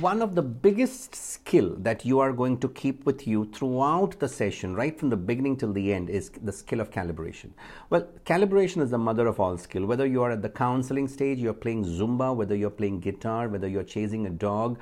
one of the biggest skill that you are going to keep with you throughout the session right from the beginning till the end is the skill of calibration. Well calibration is the mother of all skill. Whether you are at the counseling stage you're playing zumba whether you're playing guitar whether you're chasing a dog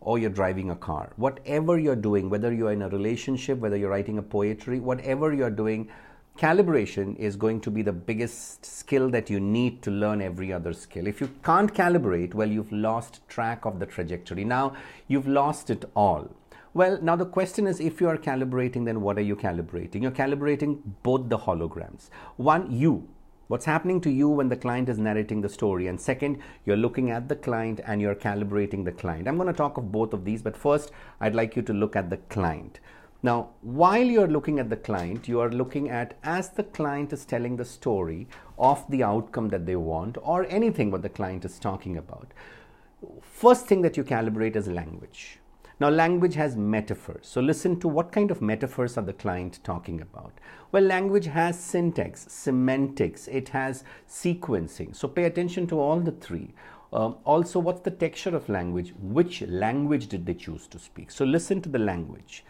or you're driving a car. Whatever you're doing whether you're in a relationship whether you're writing a poetry whatever you're doing calibration is going to be the biggest skill that you need to learn every other skill. If you can't calibrate, well, you've lost track of the trajectory. Now, you've lost it all. Well, now the question is if you are calibrating, then what are you calibrating? You're calibrating both the holograms. One, you. What's happening to you when the client is narrating the story? And second, you're looking at the client and you're calibrating the client. I'm going to talk of both of these, but first, I'd like you to look at the client. Now, while you're looking at the client, you are looking at as the client is telling the story of the outcome that they want or anything what the client is talking about. First thing that you calibrate is language. Now, language has metaphors. So, listen to what kind of metaphors are the client talking about. Well, language has syntax, semantics, it has sequencing. So, pay attention to all the three. Um, also, what's the texture of language? Which language did they choose to speak? So, listen to the language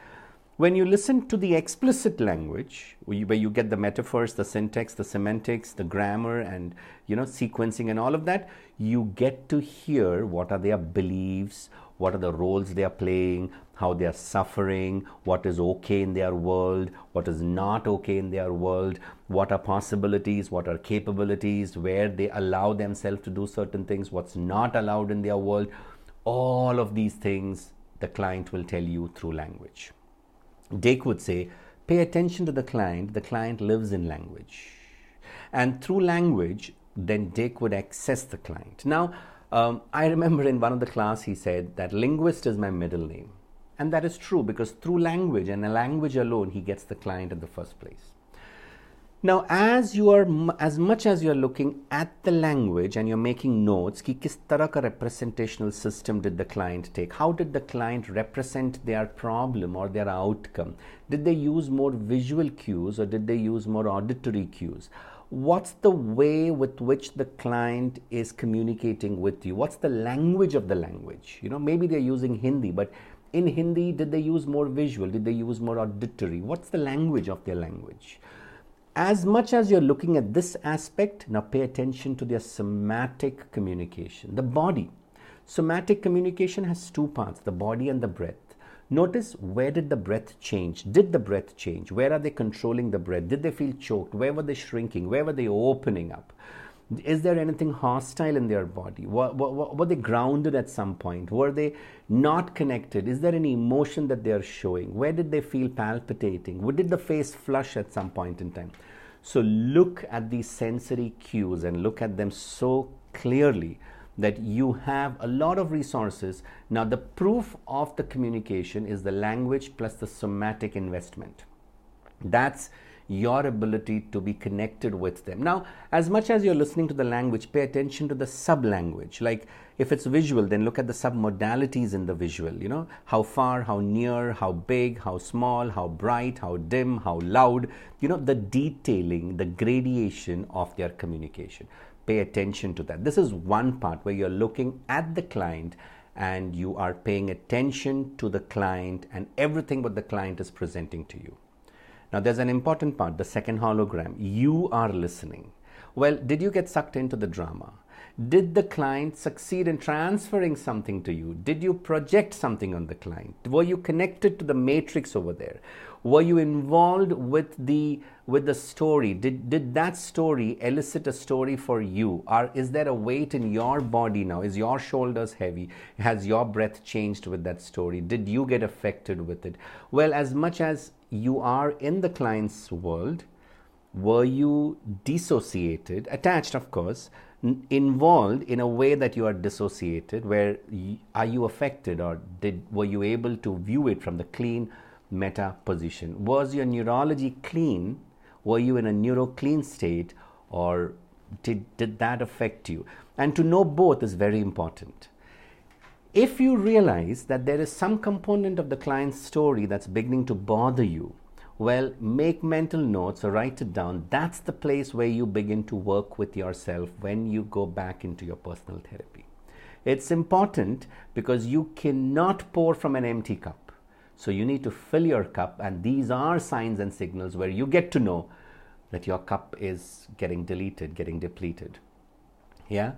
when you listen to the explicit language where you get the metaphors the syntax the semantics the grammar and you know sequencing and all of that you get to hear what are their beliefs what are the roles they are playing how they are suffering what is okay in their world what is not okay in their world what are possibilities what are capabilities where they allow themselves to do certain things what's not allowed in their world. All of these things the client will tell you through language Dake would say, pay attention to the client. The client lives in language. And through language, then Dake would access the client. Now, um, I remember in one of the class he said that linguist is my middle name. And that is true because through language and a language alone, he gets the client in the first place now as you are as much as you are looking at the language and you're making notes ki kis tarah ka representational system did the client take? How did the client represent their problem or their outcome? Did they use more visual cues or did they use more auditory cues? What's the way with which the client is communicating with you? What's the language of the language? You know maybe they're using hindi but in hindi did they use more visual? Did they use more auditory? What's the language of their language? As much as you're looking at this aspect, now pay attention to their somatic communication. The body. Somatic communication has two parts the body and the breath. Notice where did the breath change? Did the breath change? Where are they controlling the breath? Did they feel choked? Where were they shrinking? Where were they opening up? Is there anything hostile in their body? Were, were, were, they grounded at some point? Were they not connected? Is there any emotion that they are showing? Where did they feel palpitating? Where did the face flush at some point in time? So look at these sensory cues and look at them so clearly that you have a lot of resources. Now, the proof of the communication is the language plus the somatic investment. That's your ability to be connected with them. Now, as much as you're listening to the language, pay attention to the sub language. Like if it's visual, then look at the sub modalities in the visual. You know, how far, how near, how big, how small, how bright, how dim, how loud. You know, the detailing, the gradation of their communication. Pay attention to that. This is one part where you're looking at the client and you are paying attention to the client and everything what the client is presenting to you. Now, there's an important part the second hologram. You are listening. Well, did you get sucked into the drama? Did the client succeed in transferring something to you? Did you project something on the client? Were you connected to the matrix over there? Were you involved with the with the story? Did did that story elicit a story for you? Or is there a weight in your body now? Is your shoulders heavy? Has your breath changed with that story? Did you get affected with it? Well, as much as you are in the client's world, were you dissociated, attached, of course, involved in a way that you are dissociated? Where y- are you affected, or did were you able to view it from the clean meta position? Was your neurology clean? Were you in a neuro clean state, or did, did that affect you? And to know both is very important. If you realize that there is some component of the client's story that's beginning to bother you, well, make mental notes or write it down. That's the place where you begin to work with yourself when you go back into your personal therapy. It's important because you cannot pour from an empty cup. So you need to fill your cup, and these are signs and signals where you get to know that your cup is getting deleted, getting depleted. Yeah?